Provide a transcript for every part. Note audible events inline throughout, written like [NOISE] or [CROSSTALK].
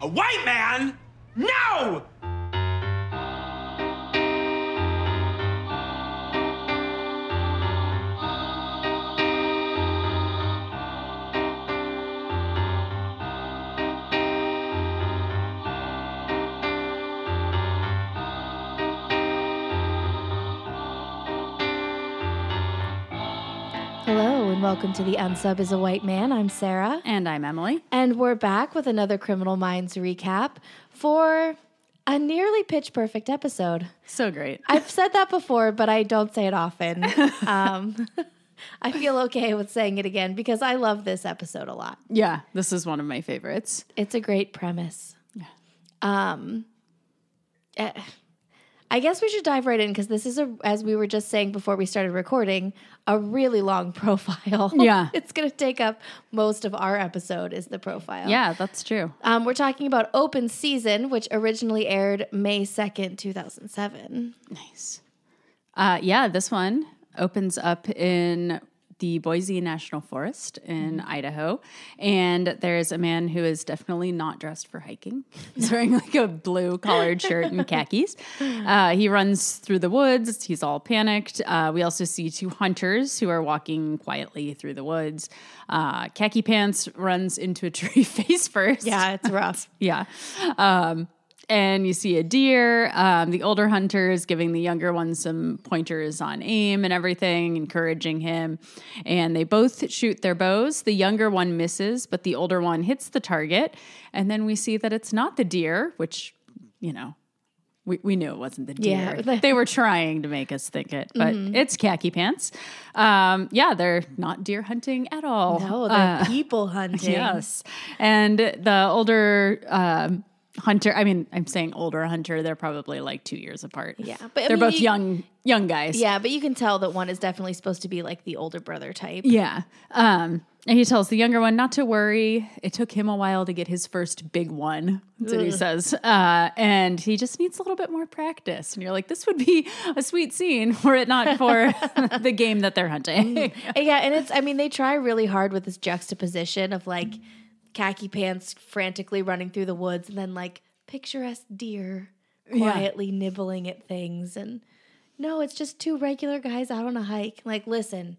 A white man? No! Welcome to the Unsub is a White Man. I'm Sarah. And I'm Emily. And we're back with another Criminal Minds recap for a nearly pitch perfect episode. So great. I've said that before, but I don't say it often. [LAUGHS] Um, I feel okay with saying it again because I love this episode a lot. Yeah, this is one of my favorites. It's a great premise. Yeah. Um, eh, I guess we should dive right in because this is a, as we were just saying before we started recording, a really long [LAUGHS] profile. Yeah. [LAUGHS] it's going to take up most of our episode is the profile. Yeah, that's true. Um, we're talking about Open Season, which originally aired May 2nd, 2007. Nice. Uh, yeah, this one opens up in the Boise National Forest in Idaho. And there's a man who is definitely not dressed for hiking. He's wearing like a blue collared shirt and [LAUGHS] khakis. Uh, he runs through the woods. He's all panicked. Uh, we also see two hunters who are walking quietly through the woods. Uh, khaki pants runs into a tree [LAUGHS] face first. Yeah, it's rough. [LAUGHS] Yeah. Um, and you see a deer. Um, the older hunter is giving the younger one some pointers on aim and everything, encouraging him. And they both shoot their bows. The younger one misses, but the older one hits the target. And then we see that it's not the deer, which, you know, we, we knew it wasn't the deer. Yeah. they were trying to make us think it, but it's khaki pants. Um, yeah, they're not deer hunting at all. No, they're people [LAUGHS] hunting. Yes. And the older um, hunter, I mean, I'm saying older hunter, they're probably like two years apart. Yeah, but I they're mean, both you- young, young guys. Yeah, but you can tell that one is definitely supposed to be like the older brother type. Yeah. Um, and he tells the younger one not to worry. It took him a while to get his first big one. That's what he says. Uh, and he just needs a little bit more practice. And you're like, this would be a sweet scene [LAUGHS] were it not for [LAUGHS] the game that they're hunting. [LAUGHS] Yeah, and it's I mean they try really hard with this juxtaposition of like khaki pants frantically running through the woods and then like picturesque deer quietly nibbling at things and no, it's just two regular guys out on a hike. Like, listen,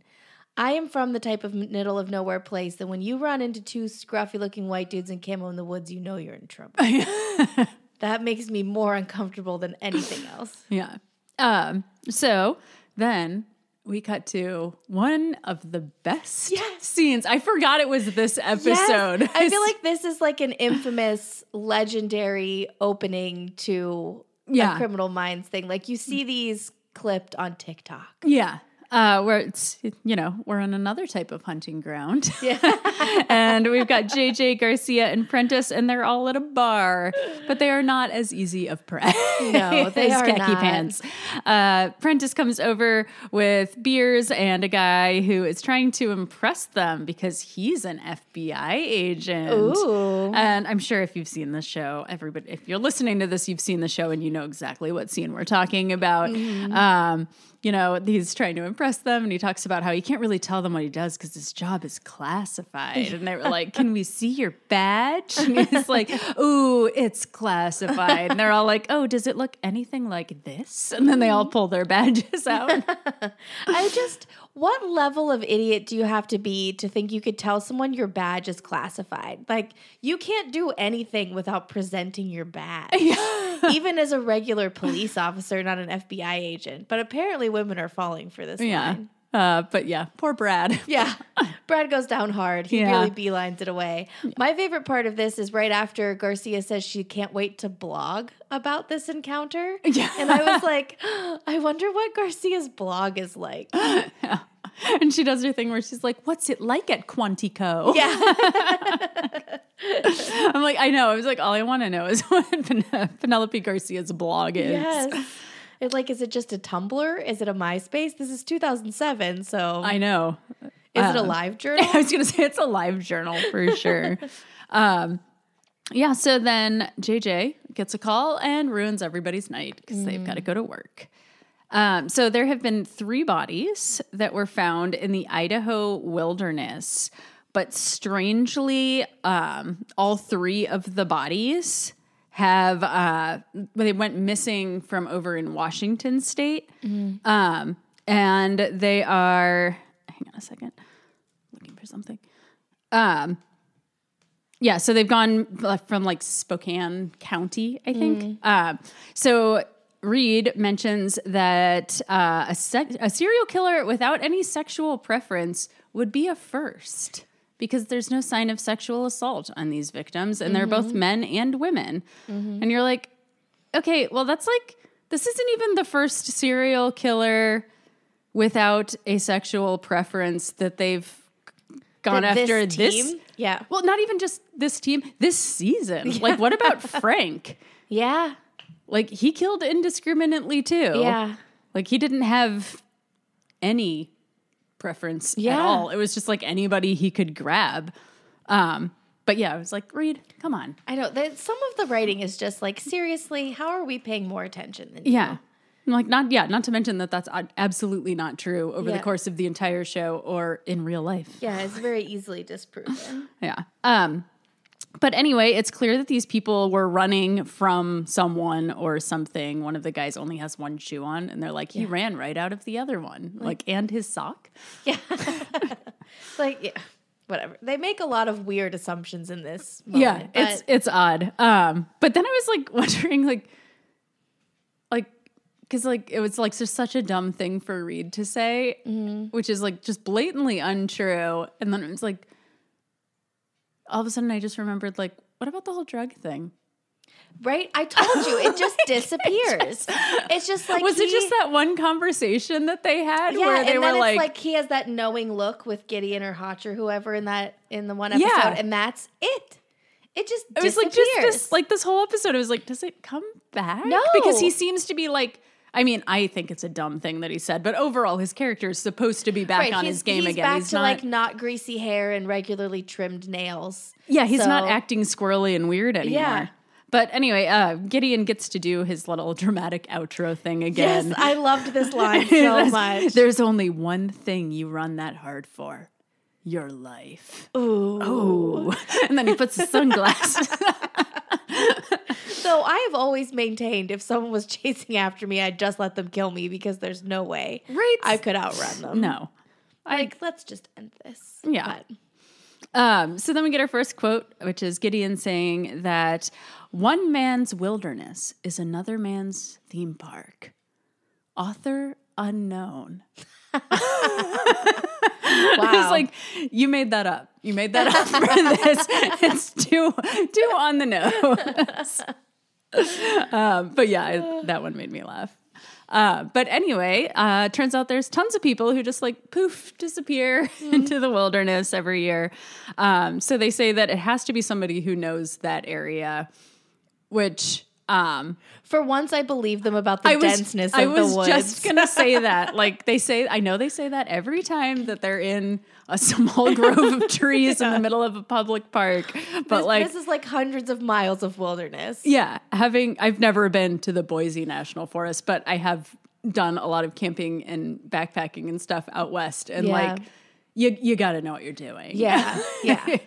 I am from the type of middle of nowhere place that when you run into two scruffy looking white dudes in camo in the woods, you know you're in trouble. [LAUGHS] that makes me more uncomfortable than anything else. [LAUGHS] Yeah. Um, so then we cut to one of the best Yes. [LAUGHS] scenes. I forgot it was this Yes. episode. I feel [LAUGHS] like this is like an infamous, legendary opening to Yeah. a Criminal Minds thing. Like you see these clipped on TikTok. yeah. Uh, where it's, you know, we're on another type of hunting ground. [LAUGHS] Yeah. [LAUGHS] and we've got JJ Garcia and Prentiss, and they're all at a bar, but they are not as easy of prey. No, [LAUGHS] they are khaki not. pants. Uh, Prentiss comes over with beers and a guy who is trying to impress them because he's an FBI agent. Ooh. And I'm sure if you've seen the show, everybody, if you're listening to this, you've seen the show and you know exactly what scene we're talking about. Mm-hmm. Um, you know, he's trying to impress them and he talks about how he can't really tell them what he does because his job is classified. And they were like, Can we see your badge? And he's like, Ooh, it's classified. And they're all like, Oh, does it look anything like this? And then they all pull their badges out. [LAUGHS] I just, what level of idiot do you have to be to think you could tell someone your badge is classified? Like, you can't do anything without presenting your badge. [LAUGHS] Even as a regular police officer, not an FBI agent. But apparently, women are falling for this yeah. line. Uh, but yeah, poor Brad. [LAUGHS] Yeah. Brad goes down hard. He Yeah. really beelines it away. My favorite part of this is right after Garcia says she can't wait to blog about this encounter. Yeah. And I was [LAUGHS] like, I wonder what Garcia's blog is like. [LAUGHS] And she does her thing where she's like, What's it like at Quantico? Yeah. I'm like, I know. I was like, all I want to know is what Pen- Penelope Garcia's blog is. yes. It's like, is it just a Tumblr? Is it a MySpace? This is 2007. So I know. is it a um, live [LAUGHS] journal? I was going to say it's a live journal for sure. [LAUGHS] um, yeah. So then JJ gets a call and ruins everybody's night because they've got to go to work. Um, so there have been three bodies that were found in the Idaho wilderness but strangely, um, all three of the bodies have uh, they went missing from over in Washington State, um, and they are. Hang on a second, looking for something. Um, yeah, so they've gone uh, from like Spokane County, I think. Um, so Reid mentions that uh, a, sec- a serial killer without any sexual preference would be a first because there's no sign of sexual assault on these victims, and they're both mm-hmm. men and women. Mm-hmm. And you're like, okay, well, that's like, this isn't even the first serial killer without a sexual preference that they've gone That after this this. Yeah. Well, not even just this team, this season. [LAUGHS] Like, what about Frank? Yeah. Like, he killed indiscriminately too. Yeah. Like, he didn't have any preference at Yeah. all. It was just like anybody he could grab. Um, but yeah, I was like, Reid, come on. I know that some of the writing is just like, seriously, how are we paying more attention than you? Yeah. I'm Like not yeah, not to mention that that's absolutely not true over the course of the entire show or in real life. Yeah, it's very easily disproven. [LAUGHS] Yeah. Um but anyway, it's clear that these people were running from someone or something. One of the guys only has one shoe on, and they're like, he ran right out of the other one, like, and his sock. yeah. [LAUGHS] like, yeah. Whatever. They make a lot of weird assumptions in this moment. yeah, it's it's odd. Um, but then I was like [LAUGHS] wondering, like, like, because like it was like just such a dumb thing for Reid to say, which is like just blatantly untrue. And then it was like, all of a sudden, I just remembered, like, what about the whole drug thing? right. I told you, it just [LAUGHS] disappears. it's just like was it just that one conversation that they had Yeah, where they and were then it's like, like, he has that knowing look with Gideon or Hotch or whoever in that in the one episode, Yeah. and that's it. It just it was like just this, like this whole episode. It was like, does it come back? No. because he seems to be like. I mean, I think it's a dumb thing that he said, but overall, his character is supposed to be back on his game he's again. Back he's to not, like not greasy hair and regularly trimmed nails. yeah, he's not acting squirrely and weird anymore. Yeah. But anyway, uh, Gideon gets to do his little dramatic outro thing again. Yes, I loved this [LAUGHS] line so much. There's only one thing you run that hard for your life. Ooh. Ooh. and then he puts his sunglasses. [LAUGHS] [LAUGHS] So I have always maintained if someone was [LAUGHS] chasing after me, I'd just let them kill me because there's no way Right. I could outrun them. no. Like, let's just end this. Yeah. But- Um, so then we get our first quote, which is Gideon saying that one man's wilderness is another man's theme park. Author unknown. [LAUGHS] [LAUGHS] wow. It's like you made that up. You made that up for this. It's too too on the nose. [LAUGHS] um, but yeah, I, [SIGHS] that one made me laugh. Uh, but anyway, uh, turns out there's tons of people who just like poof disappear [LAUGHS] into the wilderness every year. Um, so they say that it has to be somebody who knows that area, which um, For once, I believe them about the I was, denseness of I was the woods. just [LAUGHS] gonna say that. Like they say, I know they say that every time that they're in a [LAUGHS] small grove of trees in the middle of a public park. But this, like, this is like hundreds of miles of wilderness. yeah, having I've never been to the Boise National Forest, but I have done a lot of camping and backpacking and stuff out west, and Yeah. like, you you got to know what you're doing. Yeah. [LAUGHS] Yeah.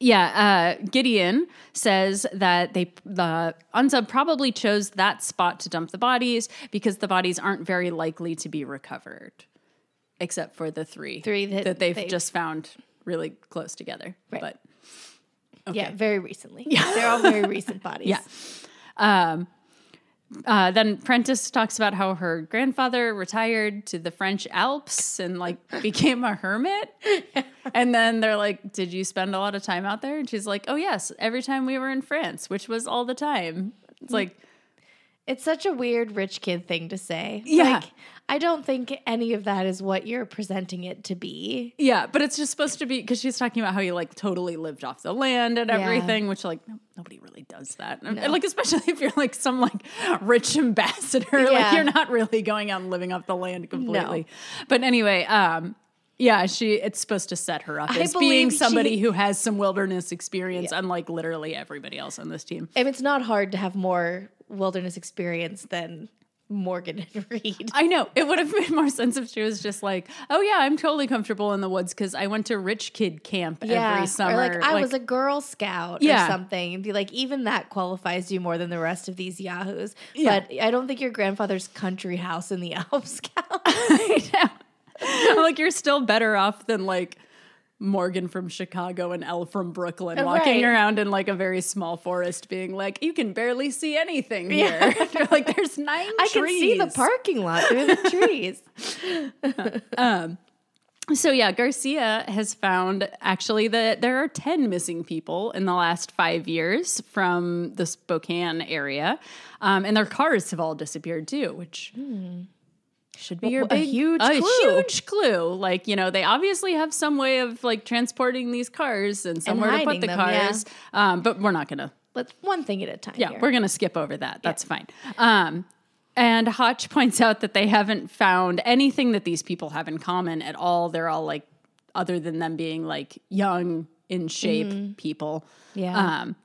Yeah, uh, Gideon says that they the unsubs probably chose that spot to dump the bodies because the bodies aren't very likely to be recovered, except for the three, Three that that they've they've- just found really close together. Right. But Yeah. Very recently. Yeah. They're all very recent [LAUGHS] bodies. yeah. Um, uh, then Prentice talks about how her grandfather retired to the French Alps and like [LAUGHS] became a hermit. And then they're like, Did you spend a lot of time out there? And she's like, Oh, yes, every time we were in France, which was all the time. It's like, It's such a weird rich kid thing to say. Yeah. Like, I don't think any of that is what you're presenting it to be. yeah, but it's just supposed to be because she's talking about how you like totally lived off the land and Yeah. everything, which like no, nobody really does that. And, and, like especially [LAUGHS] if you're like some like rich ambassador, like you're not really going out and living off the land completely. But anyway, um yeah, she it's supposed to set her up I as being somebody she- who has some wilderness experience, unlike literally everybody else on this team. And it's not hard to have more wilderness experience than Morgan and [LAUGHS] Reid. I know it would have made more sense if she was just like, "Oh yeah, I'm totally comfortable in the woods because I went to rich kid camp every summer." Or like I was a Girl Scout Yeah. or something. And be like, even that qualifies you more than the rest of these yahoos. Yeah. But I don't think your grandfather's country house in the [LAUGHS] Alps counts. [LAUGHS] I know. Like you're still better off than like Morgan from Chicago and Elle from Brooklyn walking Right. around in like a very small forest, being like, "You can barely see anything here." [LAUGHS] You're like, "There's nine I can see the parking lot through the trees. [LAUGHS] [LAUGHS] um, So yeah, Garcia has found actually that there are 10 missing people in the last five years from the Spokane area. Um, and their cars have all disappeared too, which should be your. A big huge a clue. huge clue. Like, you know, they obviously have some way of like transporting these cars and somewhere to put the them, yeah. cars. Um, but we're not gonna Let's one thing at a time. yeah, here. we're going to skip over that. That's fine. Um, and Hotch [LAUGHS] points out that they haven't found anything that these people have in common at all. They're all like, other than them being like young, in shape people. Yeah. Um,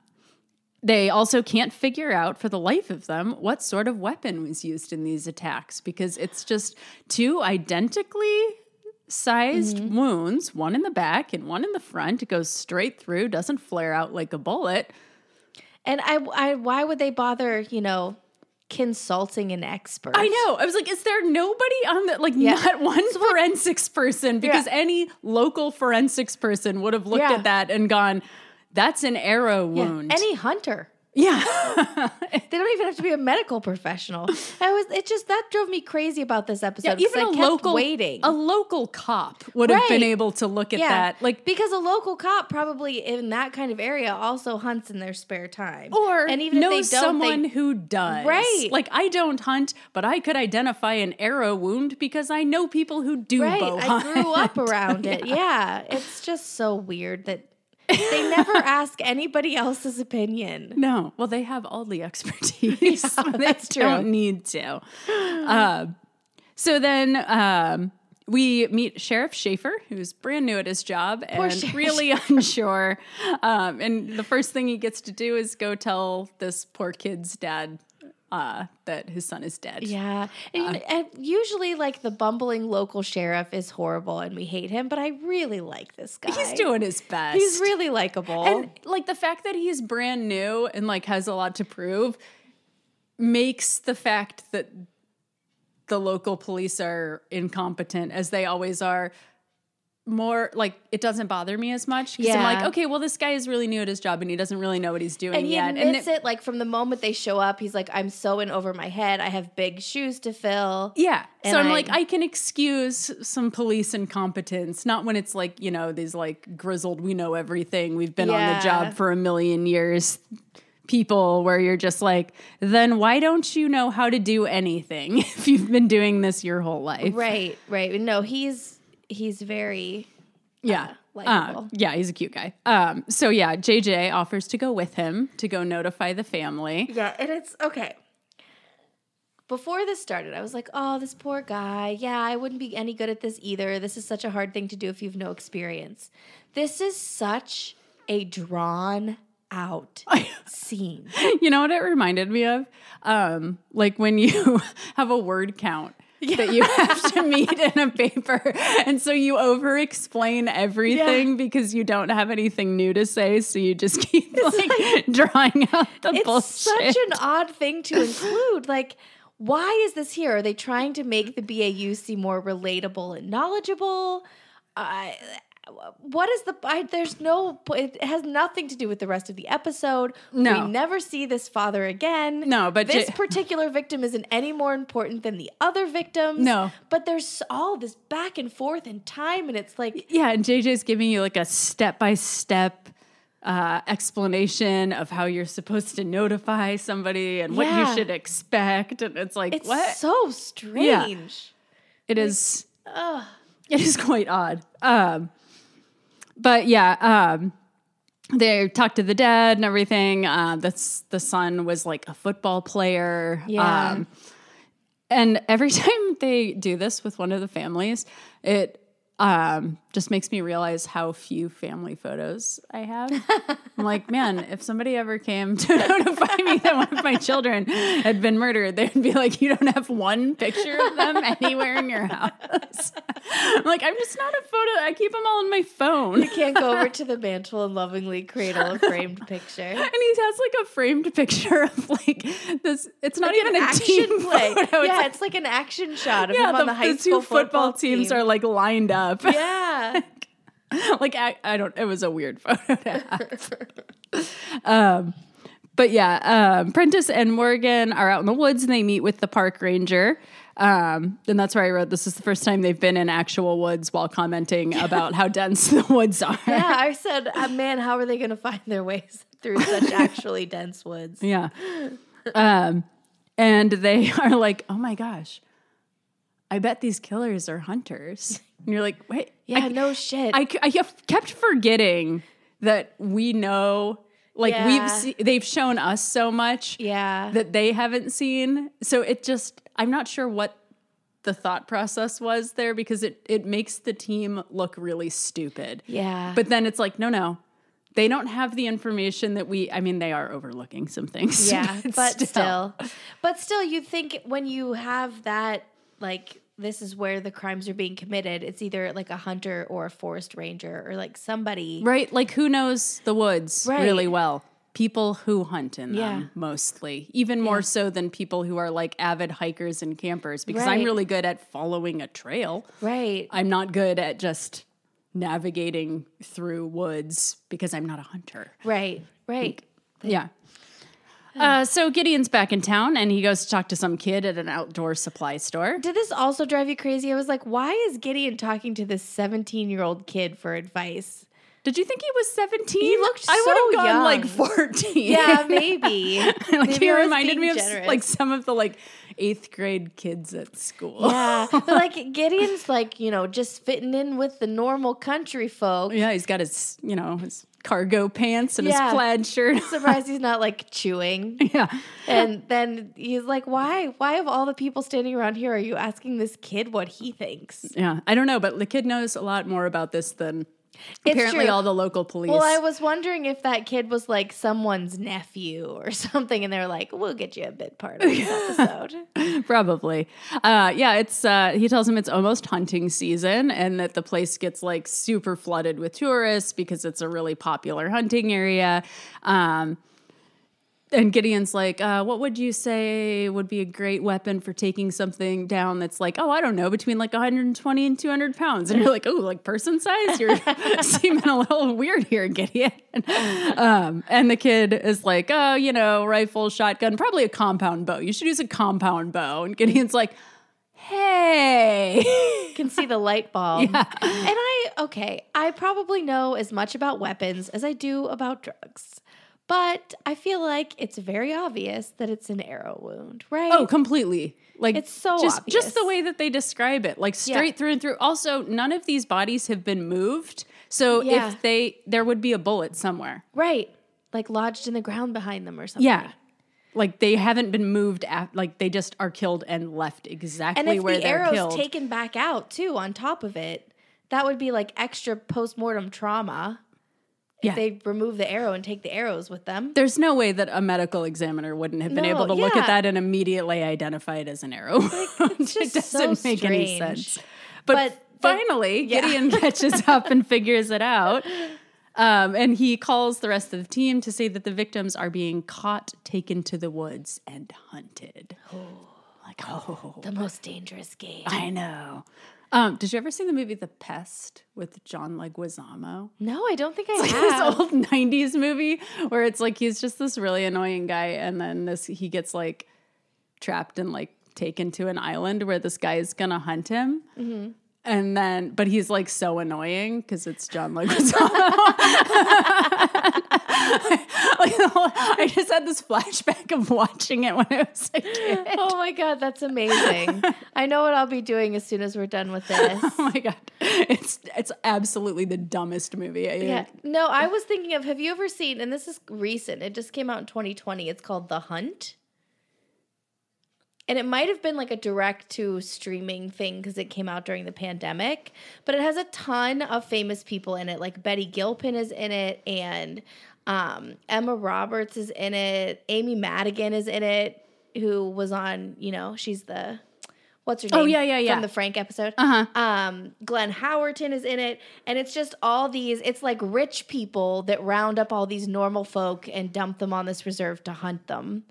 they also can't figure out for the life of them what sort of weapon was used in these attacks because it's just two identically sized mm-hmm. wounds, one in the back and one in the front. It goes straight through, doesn't flare out like a bullet. And I, I, why would they bother, you know, consulting an expert? I know. I was like, is there nobody on the like Yeah. not one forensics person? Because Yeah. any local forensics person would have looked Yeah. at that and gone, "That's an arrow Yeah. wound." Any hunter. yeah, [LAUGHS] They don't even have to be a medical professional. [LAUGHS] I was. It just that drove me crazy about this episode. yeah. Even I a local waiting. a local cop would have been able to look at that. Like, because a local cop probably in that kind of area also hunts in their spare time, or and even knows if they don't, someone they, who does. Right. Like, I don't hunt, but I could identify an arrow wound because I know people who do right. I hunt. grew up around it. [LAUGHS] Yeah, it's just so weird that they never [LAUGHS] ask anybody else's opinion. No, well, they have all the [LAUGHS] expertise. [LAUGHS] they that's true. don't need to. Um, so then um, we meet Sheriff Schaefer, who's brand new at his job and Sheriff really unsure. Um, and the first thing he gets to do is go tell this poor kid's dad uh, that his son is dead. Yeah, and, and usually like the bumbling local sheriff is horrible and we hate him, but I really like this guy. He's doing his best. He's really likable. and like the fact that he's brand new and like has a lot to prove makes the fact that the local police are incompetent as they always are more like it doesn't bother me as much because I'm like okay well this guy is really new at his job and he doesn't really know what he's doing and he yet admits it, it like from the moment they show up. He's like, "I'm so in over my head. I have big shoes to fill." yeah And so I'm I- like I can excuse some police incompetence not when it's like you know these like grizzled we know everything we've been on the job for a million years people where you're just like then why don't you know how to do anything [LAUGHS] if you've been doing this your whole life Right, right. No, he's he's very yeah likable. Uh, yeah he's a cute guy um so yeah jj offers to go with him to go notify the family Yeah, and it's okay. Before this started, I was like, oh, this poor guy. Yeah, I wouldn't be any good at this either. This is such a hard thing to do if you've no experience. This is such a drawn out [LAUGHS] scene. you know what it reminded me of um like when you [LAUGHS] have a word count that you have to [LAUGHS] meet in a paper and so you over explain everything because you don't have anything new to say so you just [LAUGHS] keep like, drawing out the It's bullshit It's such an odd thing to [LAUGHS] include. Like, why is this here? Are they trying to make the BAU seem more relatable and knowledgeable? I what is the I, there's no it has nothing to do with the rest of the episode No. we never see this father again No, but this J- particular victim isn't any more important than the other victims No. but there's all this back and forth in time and it's like yeah and jj's giving you like a step-by-step uh, explanation of how you're supposed to notify somebody and what you should expect and it's like it's what so strange It is. ugh. [LAUGHS] It is quite odd. Um, but yeah, um, they talked to the dad and everything. Uh, that's the son was like a football player. Yeah. Um, and every [LAUGHS] time they do this with one of the families, it um, just makes me realize how few family photos I have. [LAUGHS] I'm like, man, if somebody ever came to [LAUGHS] notify me that one of my children had been murdered, they'd be like, you don't have one picture of them anywhere in your house. I'm like, I'm just not a photo. I keep them all in my phone. You can't go over to the [LAUGHS] mantle and lovingly cradle a framed picture. And he has like a framed picture of like this. It's not Like even an a action team play. photo. yeah, it's like, it's like an action shot of yeah, him on the, high the school two football, team. teams are like lined up. Yeah. [LAUGHS] like I, I don't. It was a weird [LAUGHS] photo to have. um, but yeah, um, Prentiss and Morgan are out in the woods and they meet with the park ranger. Um, and that's where I wrote this is the first time they've been in actual woods while commenting about how dense the woods are. Yeah, I said, uh, man, how are they going to find their ways through such [LAUGHS] actually dense woods? Yeah. Um, and they are like, oh my gosh, I bet these killers are hunters. [LAUGHS] And you're like, wait, Yeah, I, no shit. I, I kept forgetting that we know, like Yeah. we've se- they've shown us so much yeah. that they haven't seen. So it just, I'm not sure what the thought process was there because it it makes the team look really stupid. yeah. But then it's like, no, no. They don't have the information that we I mean they are overlooking some things. [LAUGHS] yeah, but still. But still, you'd think when you have that, like, this is where the crimes are being committed, it's either like a hunter or a forest ranger or like somebody. Right? Like who knows the woods Right. really well? People who hunt in them Yeah. mostly. Even more so than people who are like avid hikers and campers because I'm really good at following a trail. Right. I'm not good at just navigating through woods because I'm not a hunter. Right. Right. Yeah. Uh, so Gideon's back in town and he goes to talk to some kid at an outdoor supply store. Did this also drive you crazy? I was like, why is Gideon talking to this 17 year old kid for advice? Did you think he was 17? He looked I would so have gone young. like 14. Yeah, [LAUGHS] maybe. like Maybe he reminded me of like some of the like eighth grade kids at school. Yeah. But [LAUGHS] like Gideon's like, you know, just fitting in with the normal country folk. Yeah, he's got his, you know, his cargo pants and Yeah. his plaid shirt. Surprised he's not like chewing. [LAUGHS] yeah. And then he's like, why? Why of all the people standing around here are you asking this kid what he thinks? Yeah. I don't know, but the kid knows a lot more about this than It's apparently true. all the local police. Well, I was wondering if that kid was like someone's nephew or [LAUGHS] something, and they're like, "We'll get you a bit part of this episode." [LAUGHS] Probably. Uh, yeah, it's uh, he tells him it's almost hunting season and that the place gets like super flooded with tourists because it's a really popular hunting area. Um, and Gideon's like, uh, what would you say would be a great weapon for taking something down that's like, oh, I don't know, between like 120 and 200 pounds? And you're like, oh, like person size? You're [LAUGHS] seeming a little weird here, Gideon. Um, and the kid is like, oh, you know, rifle, shotgun, probably a compound bow. You should use a compound bow. And Gideon's like, hey. can see the light bulb. [LAUGHS] And I, okay, I probably know as much about weapons as I do about drugs. But I feel like it's very obvious that it's an arrow wound, right? Oh, completely. Like It's so just just the way that they describe it, like straight Yeah. through and through. Also, none of these bodies have been moved, so Yeah. if they there would be a bullet somewhere. right. Like lodged in the ground behind them or something. Yeah, like they haven't been moved. Af- like they just are killed and left exactly And if where the they're arrow's killed. taken back out too, on top of it, that would be like extra postmortem trauma. Yeah. If they remove the arrow and take the arrows with them. There's no way that a medical examiner wouldn't have been No, able to look at that and immediately identify it as an arrow. it's [LAUGHS] it doesn't so make any sense. But, But the- finally, yeah. Gideon [LAUGHS] catches up and figures it out. Um, and he calls the rest of the team to say that the victims are being caught, taken to the woods, and hunted. Like, oh, The most dangerous game. I know. Um, did you ever see the movie The Pest with John Leguizamo? No, I don't think I saw this old [LAUGHS] 90s movie where it's like he's just this really annoying guy and then this he gets like trapped and like taken to an island where this guy is gonna hunt him and then but he's like so annoying because it's john leguizamo [LAUGHS] like, whole- i just had this flashback of watching it when i was a kid Oh my god, that's amazing. I know what I'll be doing as soon as we're done with [LAUGHS] this. oh my god it's it's absolutely the dumbest movie I, Yeah. No, I was thinking of have you ever seen and this is recent. It just came out in 2020. It's called The Hunt. And it might have been like a direct to streaming thing because it came out during the pandemic. But it has a ton of famous people in it, like Betty Gilpin is in it, and um, Emma Roberts is in it. Amy Madigan is in it, who was on, you know, she's the what's her name? Oh, yeah, yeah, yeah. From the Frank episode. Uh-huh. Um, Glenn Howerton is in it, and it's just all these. It's like rich people that round up all these normal folk and dump them on this reserve to hunt them.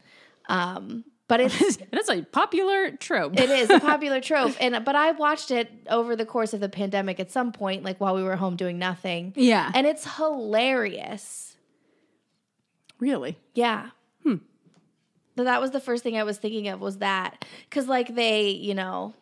Um, but [LAUGHS] it's That's a popular trope. it is a [LAUGHS] popular trope, and but I watched it over the course of the pandemic at some point, like while we were home doing nothing. Yeah. and it's hilarious. really? Yeah. So that was the first thing I was thinking of was that because like they, you know,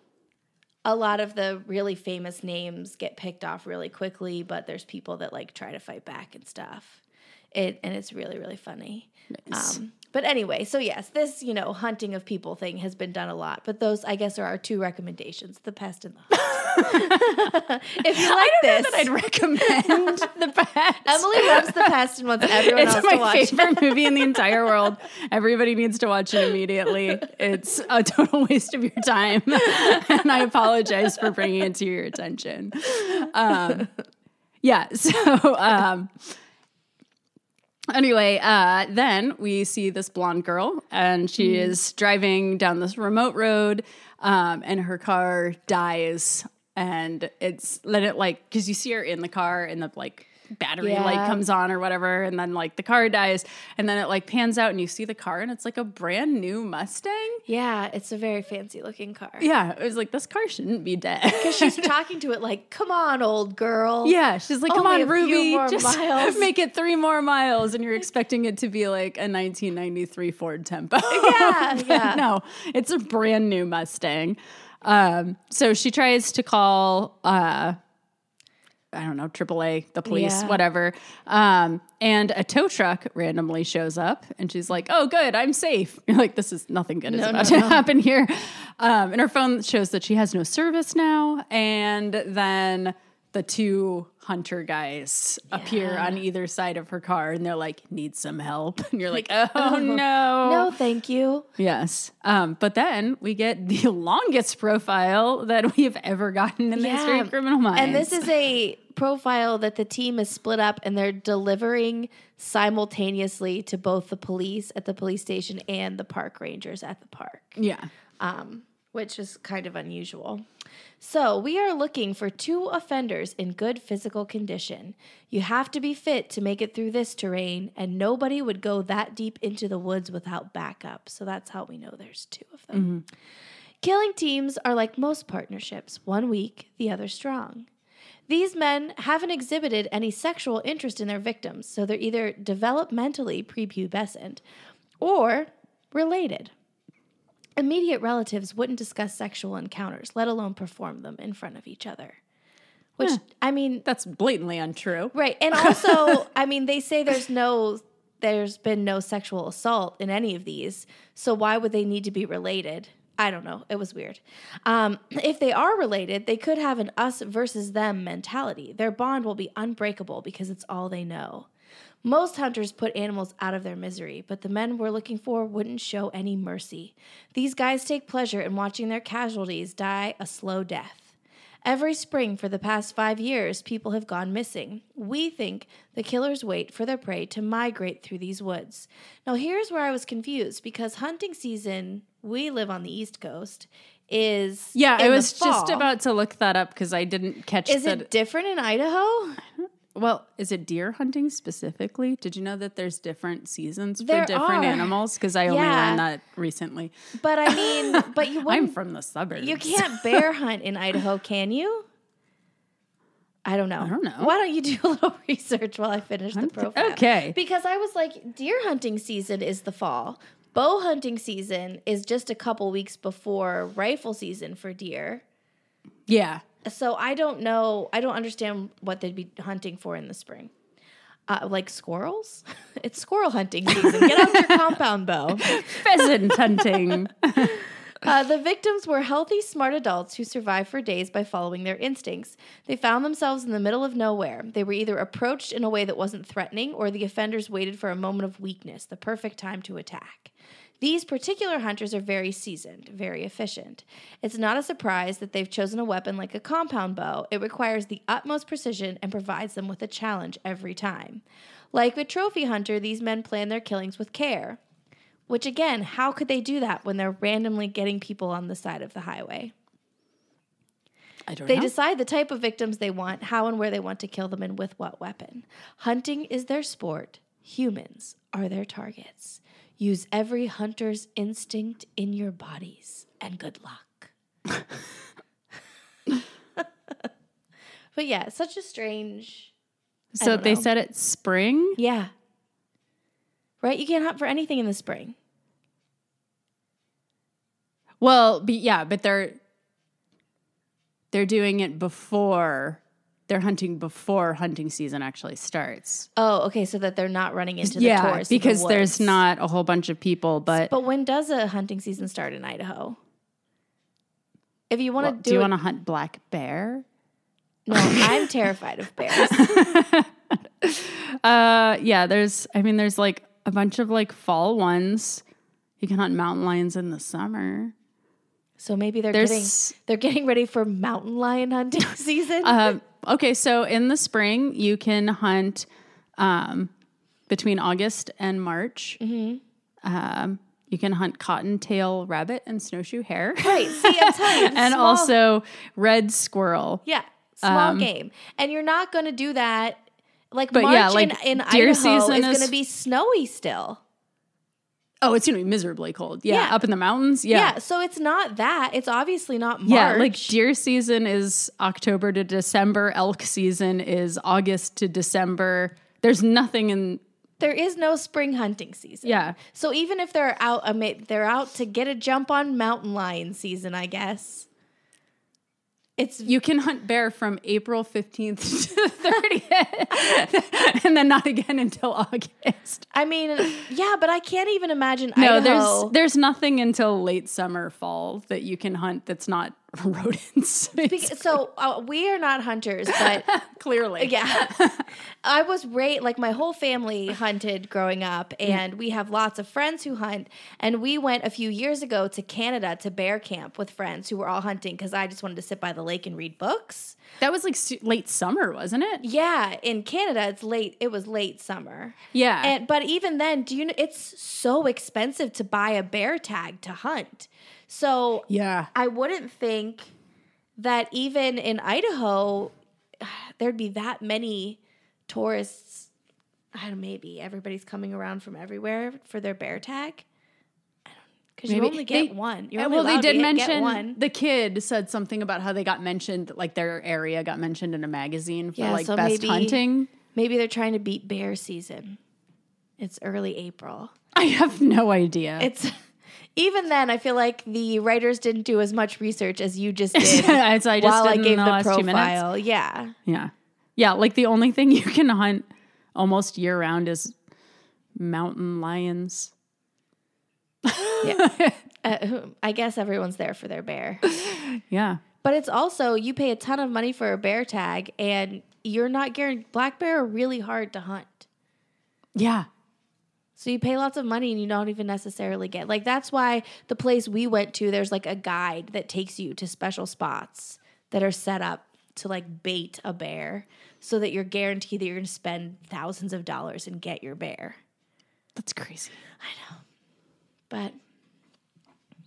a lot of the really famous names get picked off really quickly, but there's people that like try to fight back and stuff. It and it's really really funny. Nice. Um, but anyway, so yes, this you know hunting of people thing has been done a lot. But those I guess are our two recommendations: the pest and the hunt. [LAUGHS] if you like this, I'd recommend [LAUGHS] the pest. Emily loves the pest and wants everyone it's else to watch. it. favorite movie in the entire world. Everybody needs to watch it immediately. It's a total waste of your time, [LAUGHS] and I apologize for bringing it to your attention. Um, yeah. So um, anyway, uh, then we see this blonde girl, and she is driving down this remote road, um, and her car dies, and it's let it like because you see her in the car, in the like battery Yeah. light comes on or whatever, and then like the car dies, and then it like pans out, and you see the car, and it's like a brand new Mustang. Yeah, it's a very fancy looking car. Yeah, it was like this car shouldn't be dead. Cuz she's [LAUGHS] talking to it like, "Come on, old girl." Yeah, she's like, "Come Only on, Ruby, just [LAUGHS] miles." make it three more miles." And you're expecting it to be like a 1993 Ford Tempo. Yeah, yeah. [LAUGHS] No, it's a brand new Mustang. Um, so she tries to call, uh, I don't know, AAA, the police, Yeah. whatever. Um, and a tow truck randomly shows up, and she's like, "Oh, good, I'm safe." [LAUGHS] You're like, "This is nothing good is No, about no, to no. happen here." Um, and her phone shows that she has no service now, and then the two hunter guys appear on either side of her car, and they're like, "Need some help?" [LAUGHS] And you're like, "Oh no, No, thank you. Yes. Um, but then we get the [LAUGHS] longest profile that we have ever gotten in the history of criminal minds. And this is a profile that the team is split up and they're delivering simultaneously to both the police at the police station and the park rangers at the park, yeah. um, which is kind of unusual. So, we are looking for two offenders in good physical condition. You have to be fit to make it through this terrain, and nobody would go that deep into the woods without backup. So, that's how we know there's two of them. Mm-hmm. Killing teams are like most partnerships one weak, the other strong. These men haven't exhibited any sexual interest in their victims, so they're either developmentally prepubescent or related. Immediate relatives wouldn't discuss sexual encounters, let alone perform them in front of each other. Which, I mean, That's blatantly untrue. Right. And [LAUGHS] also, I mean, they say there's no there's been no sexual assault in any of these. So why would they need to be related? I don't know. It was weird. Um, [CLEARS THROAT] if they are related, they could have an us versus them mentality. Their bond will be unbreakable because it's all they know. Most hunters put animals out of their misery, but the men we're looking for wouldn't show any mercy. These guys take pleasure in watching their casualties die a slow death. Every spring for the past five years, people have gone missing. We think the killers wait for their prey to migrate through these woods. Now, here's where I was confused because hunting season, we live on the East Coast, is. Yeah, I was just about to look that up because I didn't catch Is that. it different in Idaho? Well, is it deer hunting specifically? Did you know that there's different seasons for different are. animals? Because I only Yeah. learned that recently. But I mean, [LAUGHS] but you I'm from the suburbs. You can't bear hunt in Idaho, can you? I don't know. I don't know. Why don't you do a little [LAUGHS] research while I finish the profile? okay. Because I was like, deer hunting season is the fall. Bow hunting season is just a couple weeks before rifle season for deer. Yeah. So I don't know. I don't understand what they'd be hunting for in the spring. Uh, like squirrels? [LAUGHS] it's squirrel hunting season. Get out your compound bow. [LAUGHS] Pheasant hunting. [LAUGHS] Uh, the victims were healthy, smart adults who survived for days by following their instincts. They found themselves in the middle of nowhere. They were either approached in a way that wasn't threatening, or the offenders waited for a moment of weakness, the perfect time to attack. These particular hunters are very seasoned, very efficient. It's not a surprise that they've chosen a weapon like a compound bow. It requires the utmost precision and provides them with a challenge every time. Like a trophy hunter, these men plan their killings with care. Which, again, how could they do that when they're randomly getting people on the side of the highway? I don't They know. decide the type of victims they want, how and where they want to kill them, and with what weapon. Hunting is their sport. Humans are their targets. Use every hunter's instinct in your bodies, and good luck. [LAUGHS] but yeah, such a strange. so they know. said it's spring. Yeah. Right? You can't hunt for anything in the spring. Well, be, yeah, but they're they're doing it before they're hunting before hunting season actually starts. Oh, okay. So that they're not running into the yeah, tourists. in the because there's not a whole bunch of people. But, But when does a hunting season start in Idaho? If you want well, to do do, you want to hunt black bear? no, I'm terrified of bears. [LAUGHS] Uh, yeah. There's, I mean, there's like a bunch of like fall ones. You can hunt mountain lions in the summer. So maybe they're There's- getting they're getting ready for mountain lion hunting [LAUGHS] season. Um, okay, so in the spring, you can hunt um, between August and March. Mm-hmm. Um, you can hunt cottontail rabbit and snowshoe hare. right. See, I'm telling you, [LAUGHS] and small- also red squirrel. yeah, small um, game, and you're not going to do that. Like March yeah, like in, in Idaho is, is- going to be snowy still. Oh, it's gonna be miserably cold. Yeah, Yeah. up in the mountains. Yeah. Yeah. so it's not that. It's obviously not March. Yeah, like deer season is October to December. Elk season is August to December. There's nothing in. there is no spring hunting season. Yeah. So even if they're out, they're out to get a jump on mountain lion season, I guess. It's You can hunt bear from April 15th [LAUGHS] to the 30th and then not again until August. I mean, yeah, but I can't even imagine No, Idaho. there's there's nothing until late summer, fall that you can hunt that's not [LAUGHS] rodents. [LAUGHS] So uh, we are not hunters, but [LAUGHS] Clearly. yeah, I was raised like my whole family hunted growing up, and we have lots of friends who hunt. And we went a few years ago to Canada to bear camp with friends who were all hunting because I just wanted to sit by the lake and read books. That was like su- late summer, wasn't it? Yeah, in Canada, it's late. It was late summer. Yeah. And but even then, do you know it's so expensive to buy a bear tag to hunt. So yeah. I wouldn't think that even in Idaho [SIGHS] there'd be that many tourists. I don't maybe everybody's coming around from everywhere for their bear tag. Because you only get they- one. You're Uh, only well, they did mention one. the kid said something about how they got mentioned, like their area got mentioned in a magazine for Yeah, like so best maybe- hunting. Maybe they're trying to beat bear season. It's early April. I have no idea. It's [LAUGHS] even then. I feel like the writers didn't do as much research as you just did [LAUGHS] As I just while I gave the the, last two minutes. profile. Yeah, Yeah. Yeah. Like the only thing you can hunt almost year round is mountain lions. [LAUGHS] uh, I guess everyone's there for their bear. Yeah. But it's also you pay a ton of money for a bear tag, and you're not guaranteed. Black bear are really hard to hunt. Yeah. So you pay lots of money and you don't even necessarily get like that's why the place we went to there's like a guide that takes you to special spots that are set up to like bait a bear so that you're guaranteed that you're going to spend thousands of dollars and get your bear. That's crazy. I know. But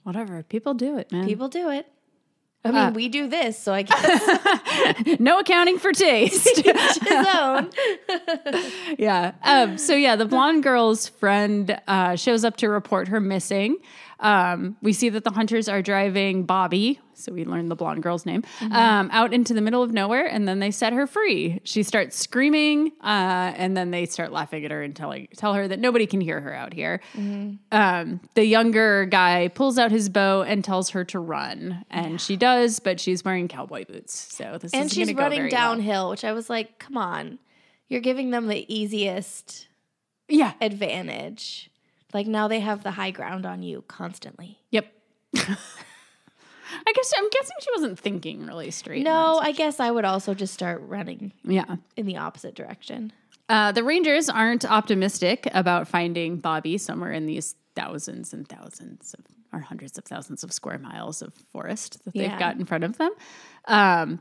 Whatever. People do it, man. people do it. I mean, Uh, we do this, so I guess [LAUGHS] no accounting for taste. [LAUGHS] his own. [LAUGHS] yeah. Um, so yeah, the blonde girl's friend uh, shows up to report her missing. Um, we see that the hunters are driving Bobby, so we learned the blonde girl's name, um, out into the middle of nowhere, and then they set her free. She starts screaming, uh, and then they start laughing at her and telling tell her that nobody can hear her out here. Um, the younger guy pulls out his bow and tells her to run, and she does, but she's wearing cowboy boots, so this and she's running very well. downhill, which I was like, come on. You're giving them the easiest Yeah. advantage. Like now they have the high ground on you constantly. Yep. [LAUGHS] Guess I'm guessing she wasn't thinking really straight. No, I guess I would also just start running Yeah. in the opposite direction. Uh, the Rangers aren't optimistic about finding Bobby somewhere in these thousands and thousands of, or hundreds of thousands of square miles of forest that Yeah. they've got in front of them. Um,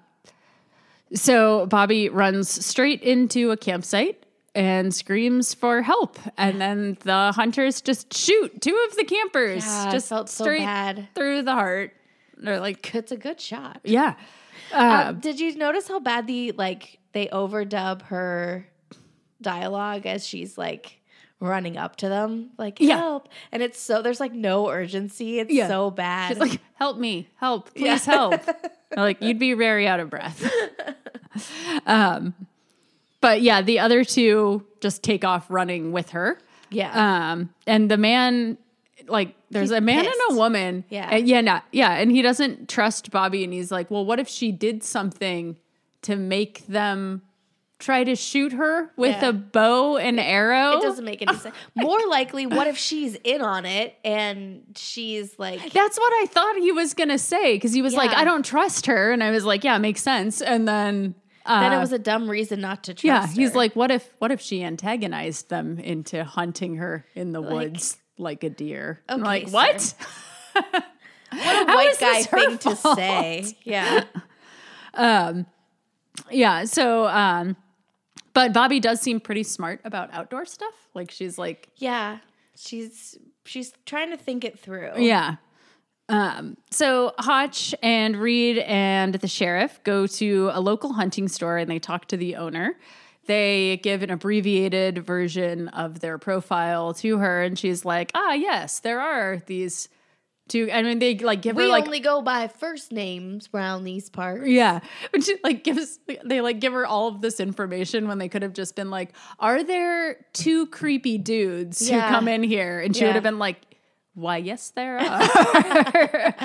so Bobby runs straight into a campsite and screams for help. And then the hunters just shoot two of the campers Yeah, just felt so straight bad. through the heart. They're like, It's a good shot. yeah. Um, did you notice how bad the like they overdub her dialogue as she's like running up to them, like Yeah. help, and it's so there's like no urgency. It's Yeah. so bad. She's like, help me, help, [LAUGHS] please help. Like, you'd be very out of breath. [LAUGHS] um, but yeah, the other two just take off running with her. yeah, Um, and the man, like, there's He's a man and a woman. Yeah. And yeah, nah, yeah. And he doesn't trust Bobby. And he's like, well, what if she did something to make them try to shoot her with Yeah. a bow and arrow? it doesn't make any [LAUGHS] sense. More likely, what if she's in on it and she's like, That's what I thought he was gonna say because he was like, "I don't trust her," and I was like, "Yeah, makes sense." And then, uh, then it was a dumb reason not to trust. yeah, he's her. like, "What if? What if she antagonized them into hunting her in the Like- woods like a deer?" I'm Okay, like, sir. "What?" [LAUGHS] what a [LAUGHS] white guy thing to say. [LAUGHS] Yeah, um, Yeah. So, um, but Bobby does seem pretty smart about outdoor stuff. Like she's like, yeah. She's she's trying to think it through. Yeah. Um, so Hotch and Reid and the sheriff go to a local hunting store and they talk to the owner. They give an abbreviated version of their profile to her, and she's like, "Ah, yes, there are these two." I mean, they like give We her like only go by first names around these parts. yeah, but she like gives they like give her all of this information when they could have just been like, "Are there two creepy dudes Yeah. who come in here?" And she would have been like, "Why, yes, there [LAUGHS] are."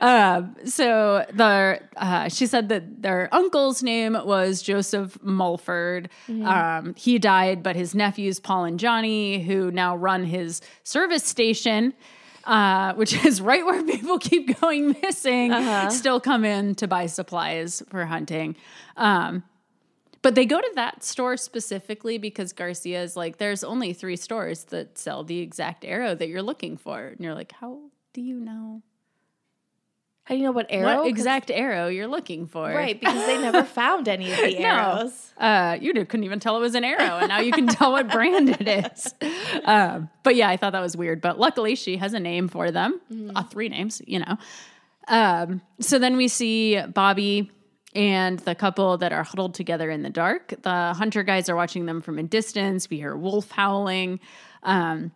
[LAUGHS] um, so the uh, she said that their uncle's name was Joseph Mulford. Um, he died, but his nephews Paul and Johnny, who now run his service station uh, which is right where people keep going missing, still come in to buy supplies for hunting. Um, but they go to that store specifically because Garcia is like, there's only three stores that sell the exact arrow that you're looking for. And you're like, how do you know How do you know what arrow? what exact arrow you're looking for? Right, because they never [LAUGHS] found any of the No. arrows. Uh, you couldn't even tell it was an arrow, and now you can tell what brand it is. [LAUGHS] Um, but yeah, I thought that was weird. But luckily, she has a name for them, uh, three names, you know. Um, so then we see Bobby and the couple that are huddled together in the dark. The hunter guys are watching them from a distance. We hear wolf howling. Um,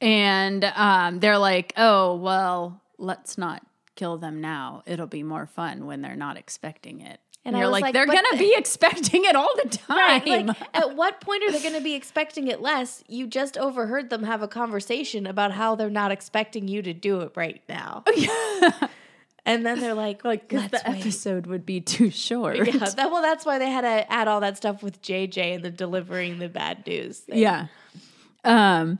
and um, they're like, oh, well, let's not kill them now. It'll be more fun when they're not expecting it. And you're was like, like, they're going to the- be [LAUGHS] expecting it all the time. [LAUGHS] Right, like [LAUGHS] at what point are they going to be expecting it less? You just overheard them have a conversation about how they're not expecting you to do it right now. And then they're like, like, the wait. episode would be too [LAUGHS] short. Yeah, that, well, that's why they had to add all that stuff with JJ and the delivering the bad news. thing. Yeah. Um,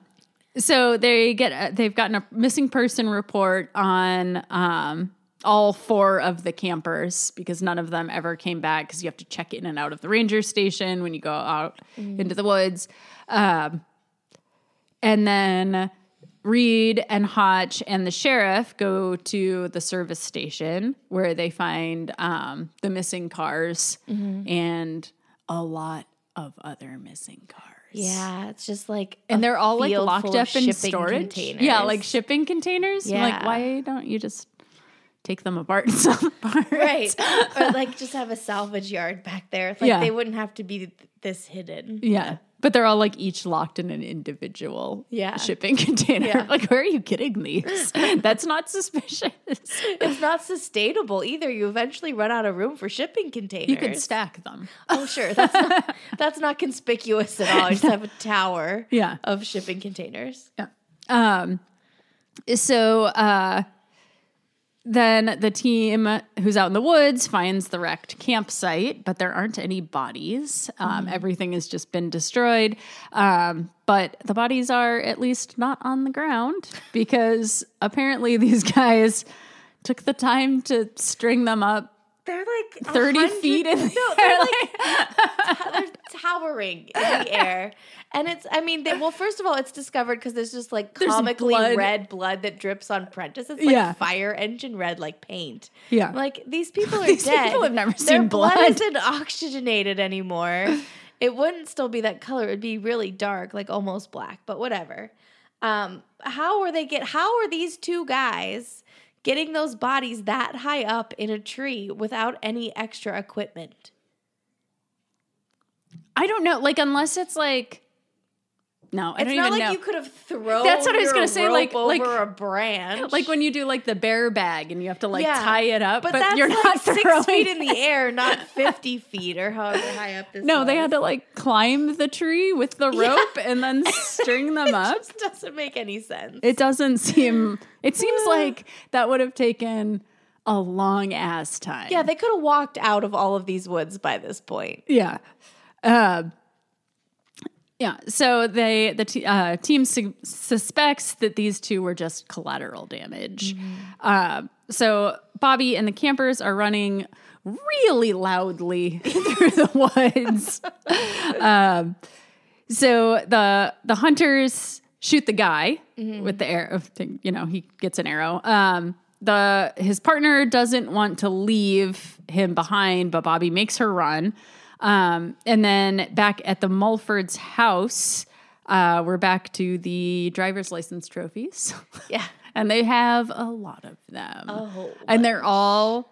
so they get uh, they've gotten a missing person report on um all four of the campers because none of them ever came back because you have to check in and out of the ranger station when you go out into the woods. Um, and then Reid and Hotch and the sheriff go to the service station where they find um, the missing cars and a lot of other missing cars. Yeah, it's just like, And they're all like locked up in storage. containers. Yeah, like shipping containers. I'm like, Yeah. why don't you just take them apart and [LAUGHS] sell them apart? right, [LAUGHS] or like just have a salvage yard back there. Like Yeah. they wouldn't have to be th- this hidden. Yeah. But they're all like each locked in an individual Yeah. shipping [LAUGHS] container. Yeah. Like, where are you getting these? [LAUGHS] That's not suspicious. It's not sustainable either. You eventually run out of room for shipping containers. You could stack them. Oh, sure. That's not, [LAUGHS] that's not conspicuous at all. You just have a tower Yeah. of shipping containers. Yeah. Um, so uh, then the team who's out in the woods finds the wrecked campsite, but there aren't any bodies. Um, Everything has just been destroyed. Um, but the bodies are at least not on the ground because apparently these [LAUGHS] guys took the time to string them up they're like thirty feet in the no, air, they're like they're [LAUGHS] towering in the [LAUGHS] air, and it's. I mean, they, well, first of all, it's discovered because there's just like There's comically blood. red blood that drips on Prentiss. It's like Yeah. fire engine red, like paint. Yeah. like these [LAUGHS] people are These dead. people have never Their seen blood blood. isn't oxygenated anymore. it wouldn't still be that color. It'd be really dark, like almost black. But whatever. Um, how are they get? How are these two guys? Getting those bodies that high up in a tree without any extra equipment. I don't know. Like, unless it's like, no, I It's don't not even like know. you could have thrown. That's what I was gonna say, rope like- over like- a branch, like when you do like the bear bag and you have to like Yeah. tie it up, But, but, you're like not six throwing feet in the air, not [LAUGHS] fifty feet or however high up this. No, they had to like climb the tree with the rope and then [LAUGHS] string them up. Just doesn't make any sense. It doesn't seem. It seems like that would have taken a long ass time. yeah, they could have walked out of all of these woods by this point. Yeah. Uh, yeah. So they the t- uh, team su- suspects that these two were just collateral damage. Uh, so Bobby and the campers are running really loudly [LAUGHS] through the woods. [LAUGHS] um, so the the hunters shoot the guy with the arrow. You know, he gets an arrow. Um, the his partner doesn't want to leave him behind, but Bobby makes her run. Um, and then back at the Mulford's house, uh, we're back to the driver's license trophies. [LAUGHS] Yeah. and they have a lot of them. Oh, and they're all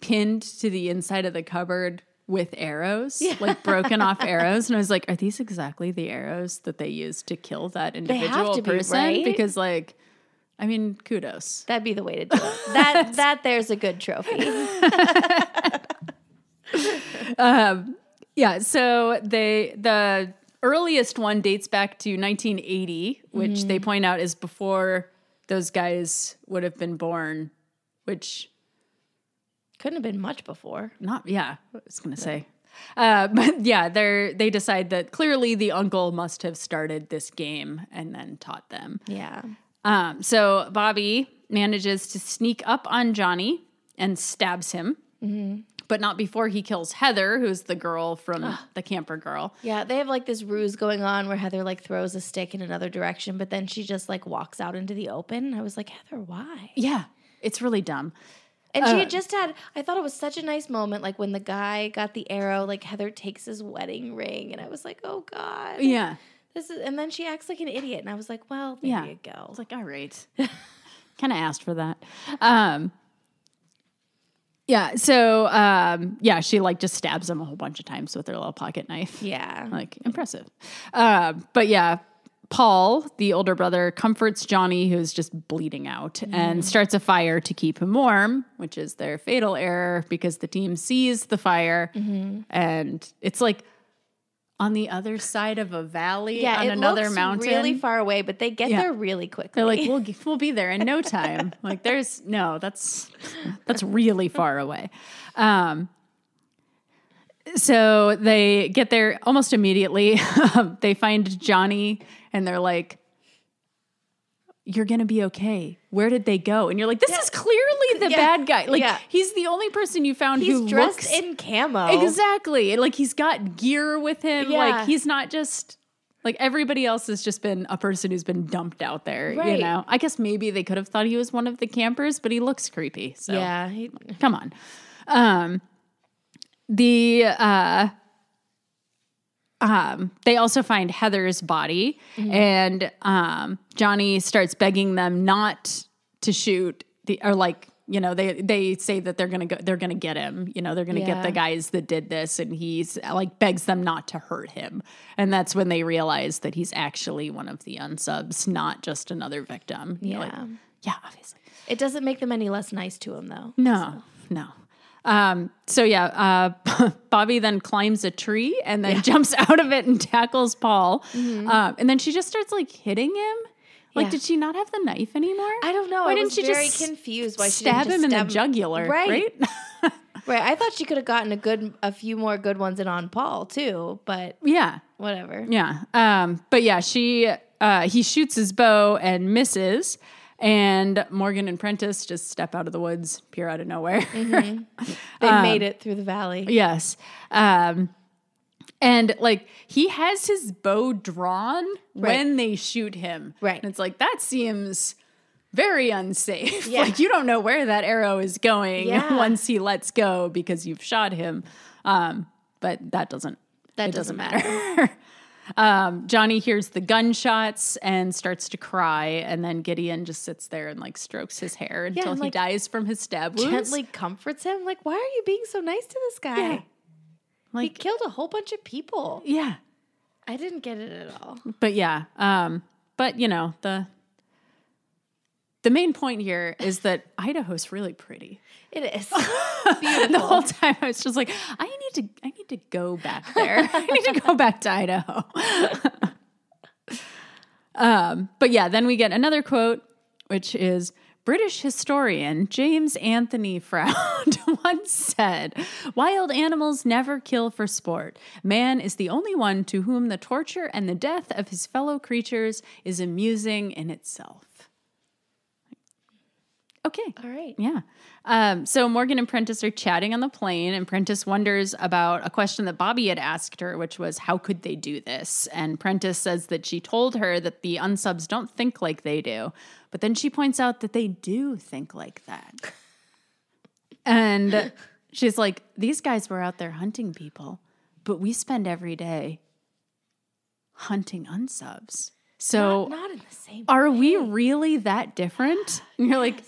pinned to the inside of the cupboard with arrows, like broken off [LAUGHS] arrows. And I was like, are these exactly the arrows that they used to kill that individual to be, person? right? Because, like, I mean, kudos. That'd be the way to do it. That [LAUGHS] that there's a good trophy. [LAUGHS] Yeah, so they the earliest one dates back to 1980, which Mm-hmm. they point out is before those guys would have been born, which Couldn't have been much before. not yeah, I was gonna say. Uh, [LAUGHS] but yeah, they're they decide that clearly the uncle must have started this game and then taught them. Yeah. Um, so Bobby manages to sneak up on Johnny and stabs him, Mm-hmm. But not before he kills Heather, who's the girl from the camper girl. Yeah, they have like this ruse going on where Heather like throws a stick in another direction, but then she just like walks out into the open. I was like, Heather, why? Yeah, it's really dumb. And she Uh, had just had, I thought it was such a nice moment, like when the guy got the arrow, like Heather takes his wedding ring, and I was like, oh God. Yeah. This is, and then she acts like an idiot, and I was like, well, there Yeah. you go. I was like, all right. [LAUGHS] kind of asked for that. Um, yeah. So, um, yeah, she like just stabs him a whole bunch of times with her little pocket knife. yeah. Like, impressive. Uh, but yeah, Paul, the older brother, comforts Johnny, who's just bleeding out, and starts a fire to keep him warm, which is their fatal error because the team sees the fire and it's like on the other side of a valley yeah, on another mountain. really far away, but they get Yeah. there really quickly. They're like, we'll we'll be there in no time. [LAUGHS] like, there's no, that's that's really far away. Um, so they get there almost immediately. [LAUGHS] they find Johnny, and they're like, "You're gonna be okay. Where did they go?" And you're like, "This is clearly the Yeah. bad guy. Like, Yeah. he's the only person you found he's who dressed looks in camo. Exactly. And, Like he's got gear with him. Yeah. Like he's not just like everybody else has just been a person who's been dumped out there, you know. I guess maybe they could have thought he was one of the campers, but he looks creepy. So Yeah. he- come on. Um the uh um they also find Heather's body and um Johnny starts begging them not to shoot the or like you know they they say that they're gonna go they're gonna get him you know they're gonna get the guys that did this and he's like begs them not to hurt him and that's when they realize that he's actually one of the unsubs not just another victim You're like, Yeah. yeah obviously It doesn't make them any less nice to him, though. no, no. Um, so yeah, uh, [LAUGHS] Bobby then climbs a tree and then jumps [LAUGHS] out of it and tackles Paul. Um, and then she just starts like hitting him. Like, Yeah. did she not have the knife anymore? I don't know. Why I didn't was she very just confused why she stab just him in the jugular? Right. Right. [LAUGHS] Right. I thought she could have gotten a good, a few more good ones in on Paul too, but yeah. whatever. Yeah. Um, but yeah, she uh, he shoots his bow and misses. And Morgan and Prentiss just step out of the woods, appear out of nowhere. [LAUGHS] They made it through the valley. yes. Um, and like he has his bow drawn when they shoot him. Right. And it's like, that seems very unsafe. Yeah. like you don't know where that arrow is going Yeah. [LAUGHS] once he lets go because you've shot him. Um, but that doesn't That doesn't, doesn't matter. [LAUGHS] um, Johnny hears the gunshots and starts to cry, and then Gideon just sits there and like strokes his hair until and, he dies from his stab wounds. Gently comforts him. Like, why are you being so nice to this guy? Yeah. he killed a whole bunch of people. yeah, I didn't get it at all. but yeah. Um, but you know the the main point here is that Idaho's really pretty. It is. [LAUGHS] The whole time I was just like, I need to, I need to go back there. [LAUGHS] I need to go back to Idaho. [LAUGHS] um, but yeah, then we get another quote, which is British historian James Anthony Froude [LAUGHS] once said, Wild animals never kill for sport. Man is the only one to whom the torture and the death of his fellow creatures is amusing in itself. Okay. all right. Yeah. Um, so Morgan and Prentiss are chatting on the plane, and Prentiss wonders about a question that Bobby had asked her, which was, How could they do this? And Prentiss says that she told her that the unsubs don't think like they do. But then she points out that they do think like that. [LAUGHS] And she's like, These guys were out there hunting people, but we spend every day hunting unsubs. So Not, not in the same. are we really that different? [SIGHS] And you're like,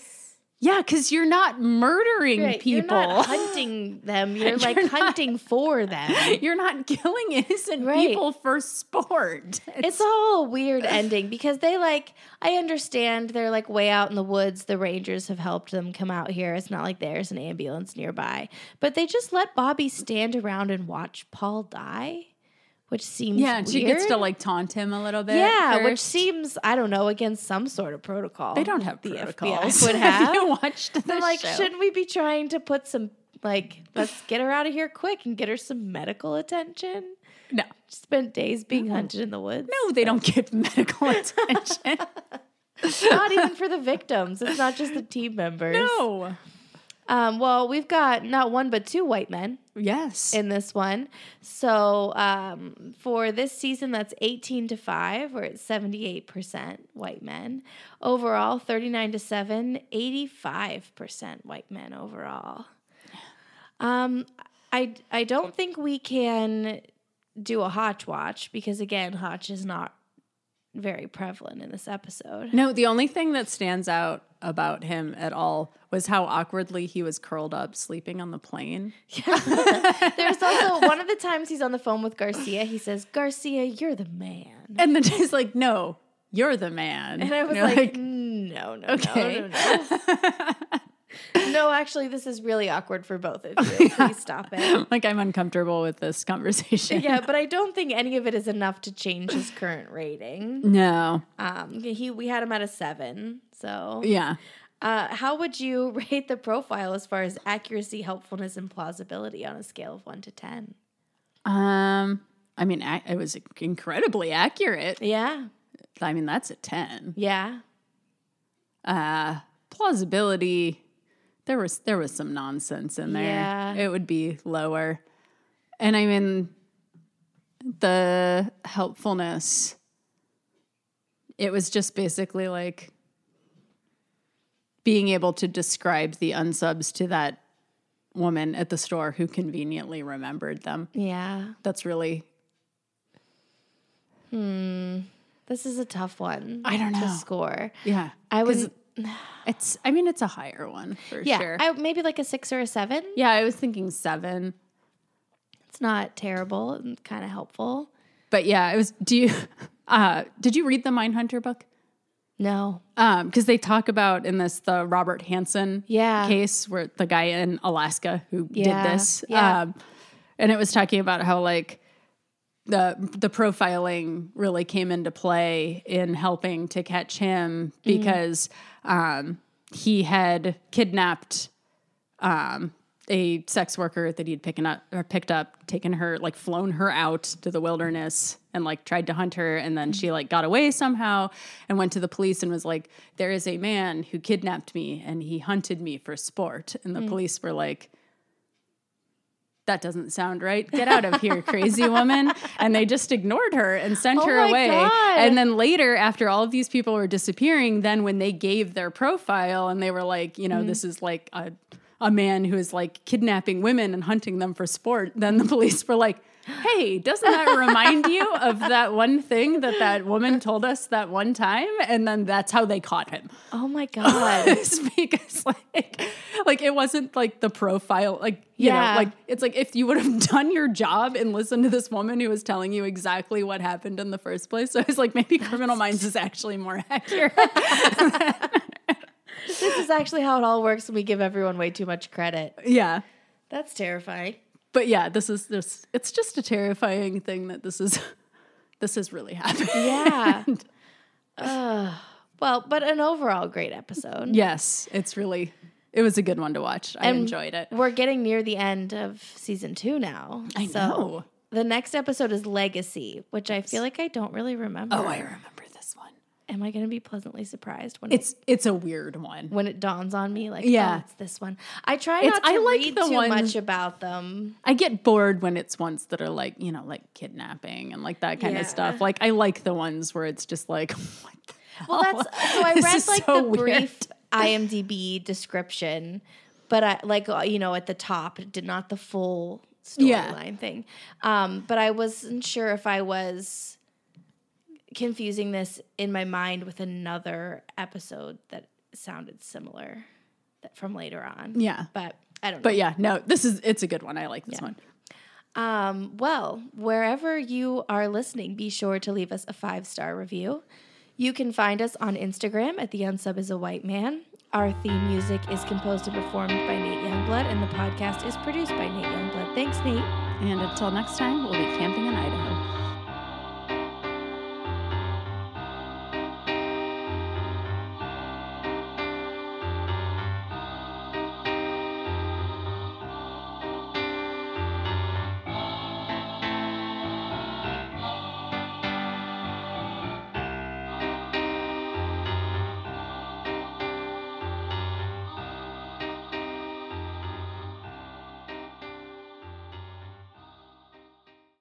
yeah, because you're not murdering Right, You're not hunting them. [LAUGHS] You're like You're not- hunting for them. [LAUGHS] You're not killing innocent Right. people for sport. It's all a weird ending because they like I understand they're like way out in the woods. The rangers have helped them come out here. It's not like there's an ambulance nearby. But they just let Bobby stand around and watch Paul die, which seems yeah, and she gets to like taunt him a little bit. Yeah, which seems I don't know against some sort of protocol. they don't have the protocols. FBI would [LAUGHS] have. you watched the like, show. shouldn't we be trying to put some like let's get her out of here quick and get her some medical attention? no, She spent days being hunted in the woods. no, they don't give [LAUGHS] medical attention. [LAUGHS] not even for the victims. It's not just the team members. no. Um, well, we've got not one but two white men Yes. in this one. So um, for this season, that's 18 to 5. We're at 78% white men. Overall, 39 to 7, 85% white men overall. Um, I, I don't think we can do a Hotch watch because, again, Hotch is not very prevalent in this episode. no, the only thing that stands out about him at all was how awkwardly he was curled up sleeping on the plane. [LAUGHS] There's also one of the times he's on the phone with Garcia, he says, Garcia, you're the man. And then she's like, "No, you're the man." And I was You're like, no, no, Okay. no, no, no. [LAUGHS] no, actually, this is really awkward for both of you. [LAUGHS] Please stop it. like I'm uncomfortable with this conversation. Yeah, but I [LAUGHS] don't think any of it is enough to change his current rating. No. Um, he we had him at a seven. So, Yeah. uh, how would you [LAUGHS] rate the profile as far as accuracy, helpfulness, and plausibility on a scale of one to ten? Um. I mean, ac- it was incredibly accurate. Yeah, I mean, that's a ten. yeah. Uh, plausibility. There was there was some nonsense in there. Yeah. It would be lower. And I mean, the helpfulness. It was just basically like being able to describe the unsubs to that woman at the store who conveniently remembered them. Yeah. That's really hmm. This is a tough one. I don't know. To score. yeah. I would. It's I mean it's a higher one for Yeah, sure. I, maybe like a six or a seven. yeah, I was thinking seven. It's not terrible and kind of helpful. But yeah, it was do you [LAUGHS] uh did you read the Mindhunter book? No. Um, because they talk about in this the Robert Hansen Yeah. case where the guy in Alaska who Yeah, did this. yeah. Um and it was talking about how like the the profiling really came into play in helping to catch him Mm-hmm. because um he had kidnapped um a sex worker that he'd picking up or picked up, taken her like flown her out to the wilderness and like tried to hunt her and then she like got away somehow and went to the police and was like there is a man who kidnapped me and he hunted me for sport. And the police were like that doesn't sound right. Get out of here, crazy woman. And they just ignored her and sent Oh her away. God. And then later, after all of these people were disappearing, then when they gave their profile and they were like, you know, mm-hmm. this is like a, a man who is like kidnapping women and hunting them for sport, then the [LAUGHS] police were like, hey, doesn't that remind you of that one thing that that woman told us that one time? And then that's how they caught him. Oh my [LAUGHS] god. Because like like it wasn't like the profile like you Yeah. know like it's like if you would have [LAUGHS] done your job and listened to this woman who was telling you exactly what happened in the first place so I was like maybe criminal minds is actually more [LAUGHS] accurate this is actually how it all works and we give everyone way too much credit. yeah That's terrifying. But yeah this is this it's just a terrifying thing that this is [LAUGHS] this is really happening Yeah. [LAUGHS] Ugh. well, but an overall great episode. yes it's really it was a good one to watch I And enjoyed it We're getting near the end of season two now. I so know. The next episode is Legacy, which I feel like I don't really remember. oh I remember this one Am I going to be pleasantly surprised when it, it's it's a weird one when it dawns on me? Like, Yeah. oh, it's this one. I try It's- not to I like read the too ones- much about them. I get bored when it's ones that are like, you know, like kidnapping and like that kind Yeah. of stuff. Like I like the ones where it's just like, [LAUGHS] what the Well, hell? that's so I [LAUGHS] This read like so the weird. brief [LAUGHS] IMDb description, but I like uh, you know at the top did not the full Yeah. storyline thing. Um, but I wasn't sure if I was confusing this in my mind with another episode that sounded similar that from later on. Yeah. But I don't know. But yeah, no, this is it's a good one. I like this one. Um, well, wherever you are listening, be sure to leave us a five star review. You can find us on Instagram at The Unsub is a White Man. Our theme music is composed and performed by Nate Youngblood, and the podcast is produced by Nate Youngblood. Thanks, Nate. And until next time, we'll be camping in Idaho.